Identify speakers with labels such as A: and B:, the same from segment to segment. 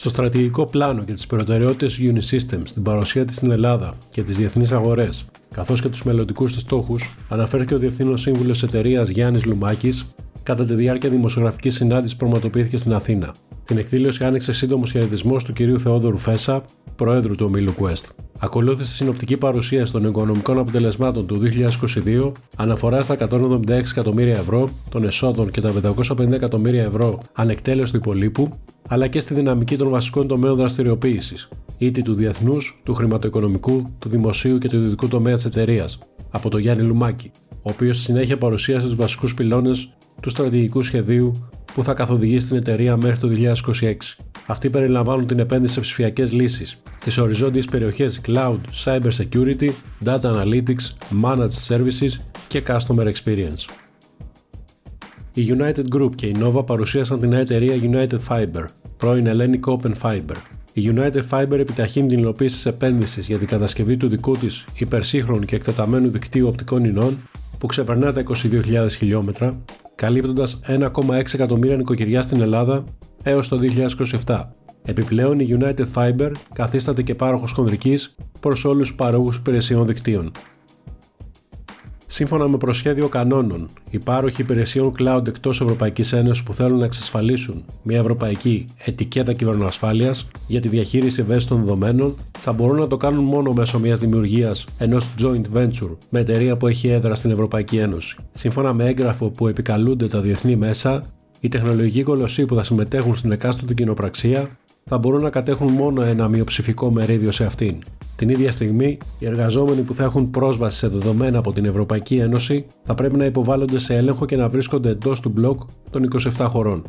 A: Στο στρατηγικό πλάνο και τις προτεραιότητες Unisystems, την παρουσία της στην Ελλάδα και τις διεθνείς αγορές, καθώς και τους μελλοντικούς της στόχους, αναφέρθηκε ο Διευθύνων Σύμβουλος εταιρείας Γιάννης Λουμάκης κατά τη διάρκεια δημοσιογραφικής συνάντησης που πραγματοποιήθηκε στην Αθήνα. Την εκδήλωση άνοιξε σύντομος χαιρετισμός του κυρίου Θεόδωρου Φέσα, Προέδρου του ομίλου Quest. Ακολούθησε συνοπτική παρουσίαση των οικονομικών αποτελεσμάτων του 2022, αναφορά στα 176 εκατομμύρια ευρώ των εσόδων και τα 550 εκατομμύρια ευρώ ανεκτέλεση του υπολείπου, αλλά και στη δυναμική των βασικών τομέων δραστηριοποίησης, είτε του διεθνούς, του χρηματοοικονομικού, του δημοσίου και του ιδιωτικού τομέα της εταιρείας, από τον Γιάννη Λουμάκη, ο οποίος στη συνέχεια παρουσίασε τους βασικούς πυλώνες του στρατηγικού σχεδίου που θα καθοδηγήσει την εταιρεία μέχρι το 2026. Αυτοί περιλαμβάνουν την επένδυση σε ψηφιακές λύσεις, τις οριζόντιες περιοχές Cloud, Cyber Security, Data Analytics, Managed Services και Customer Experience. Η United Group και η Nova παρουσίασαν την εταιρεία United Fiber, πρώην Hellenic Open Fiber. Η United Fiber επιταχύνει την υλοποίηση της επένδυσης για την κατασκευή του δικού της υπερσύγχρονου και εκτεταμένου δικτύου οπτικών ινών που ξεπερνά τα 22.000 χιλιόμετρα, καλύπτοντας 1,6 εκατομμύρια νοικοκυριά στην Ελλάδα έως το 2027. Επιπλέον, η United Fiber καθίσταται και πάροχος χονδρικής προς όλους τους παρόχους υπηρεσιών δικτύων. Σύμφωνα με προσχέδιο κανόνων, οι πάροχοι υπηρεσιών cloud εκτός Ευρωπαϊκής Ένωσης που θέλουν να εξασφαλίσουν μια ευρωπαϊκή ετικέτα κυβερνοασφάλειας για τη διαχείριση ευαίσθητων δεδομένων θα μπορούν να το κάνουν μόνο μέσω μιας δημιουργίας ενός joint venture με εταιρεία που έχει έδρα στην Ευρωπαϊκή Ένωση. Σύμφωνα με έγγραφο που επικαλούνται τα διεθνή μέσα, οι τεχνολογικοί κολοσσοί που θα συμμετέχουν στην εκάστοτε κοινοπραξία θα μπορούν να κατέχουν μόνο ένα μειοψηφικό μερίδιο σε αυτήν. Την ίδια στιγμή, οι εργαζόμενοι που θα έχουν πρόσβαση σε δεδομένα από την Ευρωπαϊκή Ένωση θα πρέπει να υποβάλλονται σε έλεγχο και να βρίσκονται εντός του μπλοκ των 27 χωρών.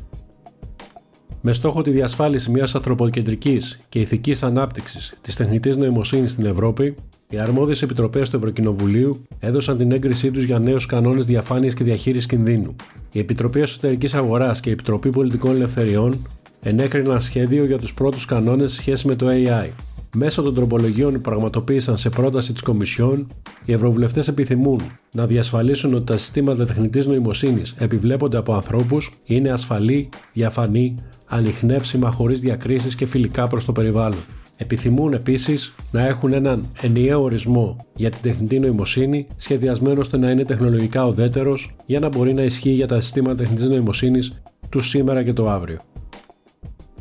A: Με στόχο τη διασφάλιση μιας ανθρωποκεντρικής και ηθικής ανάπτυξης της τεχνητής νοημοσύνης στην Ευρώπη, οι αρμόδιες επιτροπές του Ευρωκοινοβουλίου έδωσαν την έγκρισή τους για νέους κανόνες διαφάνειας και διαχείρισης κινδύνου. Η Επιτροπή Εσωτερικής Αγοράς και η Επιτροπή Πολιτικών Ελευθεριών ενέκριναν σχέδιο για τους πρώτους κανόνες σε σχέση με το AI. Μέσω των τροπολογιών που πραγματοποίησαν σε πρόταση της Κομισιόν, οι Ευρωβουλευτές επιθυμούν να διασφαλίσουν ότι τα συστήματα τεχνητής νοημοσύνης επιβλέπονται από ανθρώπους, είναι ασφαλή, διαφανή, ανοιχνεύσιμα χωρίς διακρίσεις και φιλικά προς το περιβάλλον. Επιθυμούν επίσης να έχουν έναν ενιαίο ορισμό για την τεχνητή νοημοσύνη, σχεδιασμένο ώστε να είναι τεχνολογικά ουδέτερος για να μπορεί να ισχύει για τα συστήματα τεχνητής νοημοσύνης του σήμερα και το αύριο.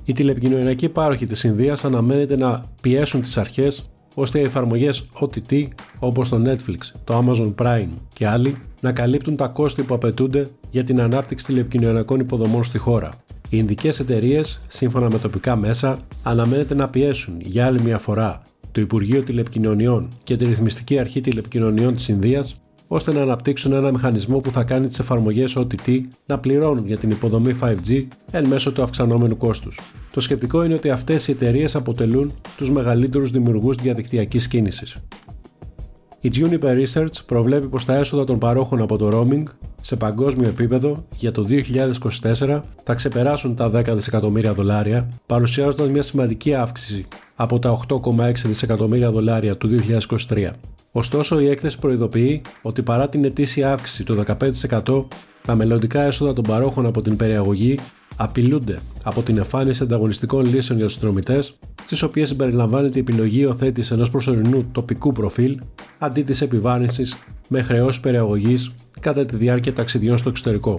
A: Οι τηλεπικοινωνιακοί πάροχοι της Ινδίας αναμένεται να πιέσουν τις αρχές ώστε οι εφαρμογές OTT όπως το Netflix, το Amazon Prime και άλλοι να καλύπτουν τα κόστη που απαιτούνται για την ανάπτυξη τηλεπικοινωνιακών υποδομών στη χώρα. Οι Ινδικές εταιρείες, σύμφωνα με τοπικά μέσα, αναμένεται να πιέσουν για άλλη μια φορά το Υπουργείο Τηλεπικοινωνιών και τη Ρυθμιστική Αρχή Τηλεπικοινωνιών της Ινδίας ώστε να αναπτύξουν ένα μηχανισμό που θα κάνει τις εφαρμογές OTT να πληρώνουν για την υποδομή 5G εν μέσω του αυξανόμενου κόστους. Το σκεπτικό είναι ότι αυτές οι εταιρείες αποτελούν τους μεγαλύτερους δημιουργούς διαδικτυακής κίνησης. Η Juniper Research προβλέπει πως τα έσοδα των παρόχων από το roaming σε παγκόσμιο επίπεδο για το 2024 θα ξεπεράσουν τα 10 δισεκατομμύρια δολάρια, παρουσιάζοντας μια σημαντική αύξηση από τα 8,6 δισεκατομμύρια δολάρια του 2023. Ωστόσο, η έκθεση προειδοποιεί ότι παρά την ετήσια αύξηση του 15%, τα μελλοντικά έσοδα των παρόχων από την περιαγωγή απειλούνται από την εμφάνιση ανταγωνιστικών λύσεων για τους συνδρομητέ, στι οποίε συμπεριλαμβάνεται η επιλογή υιοθέτηση ενός προσωρινού τοπικού προφίλ αντί της επιβάρυνσης με χρεώσει περιαγωγής κατά τη διάρκεια ταξιδιών στο εξωτερικό.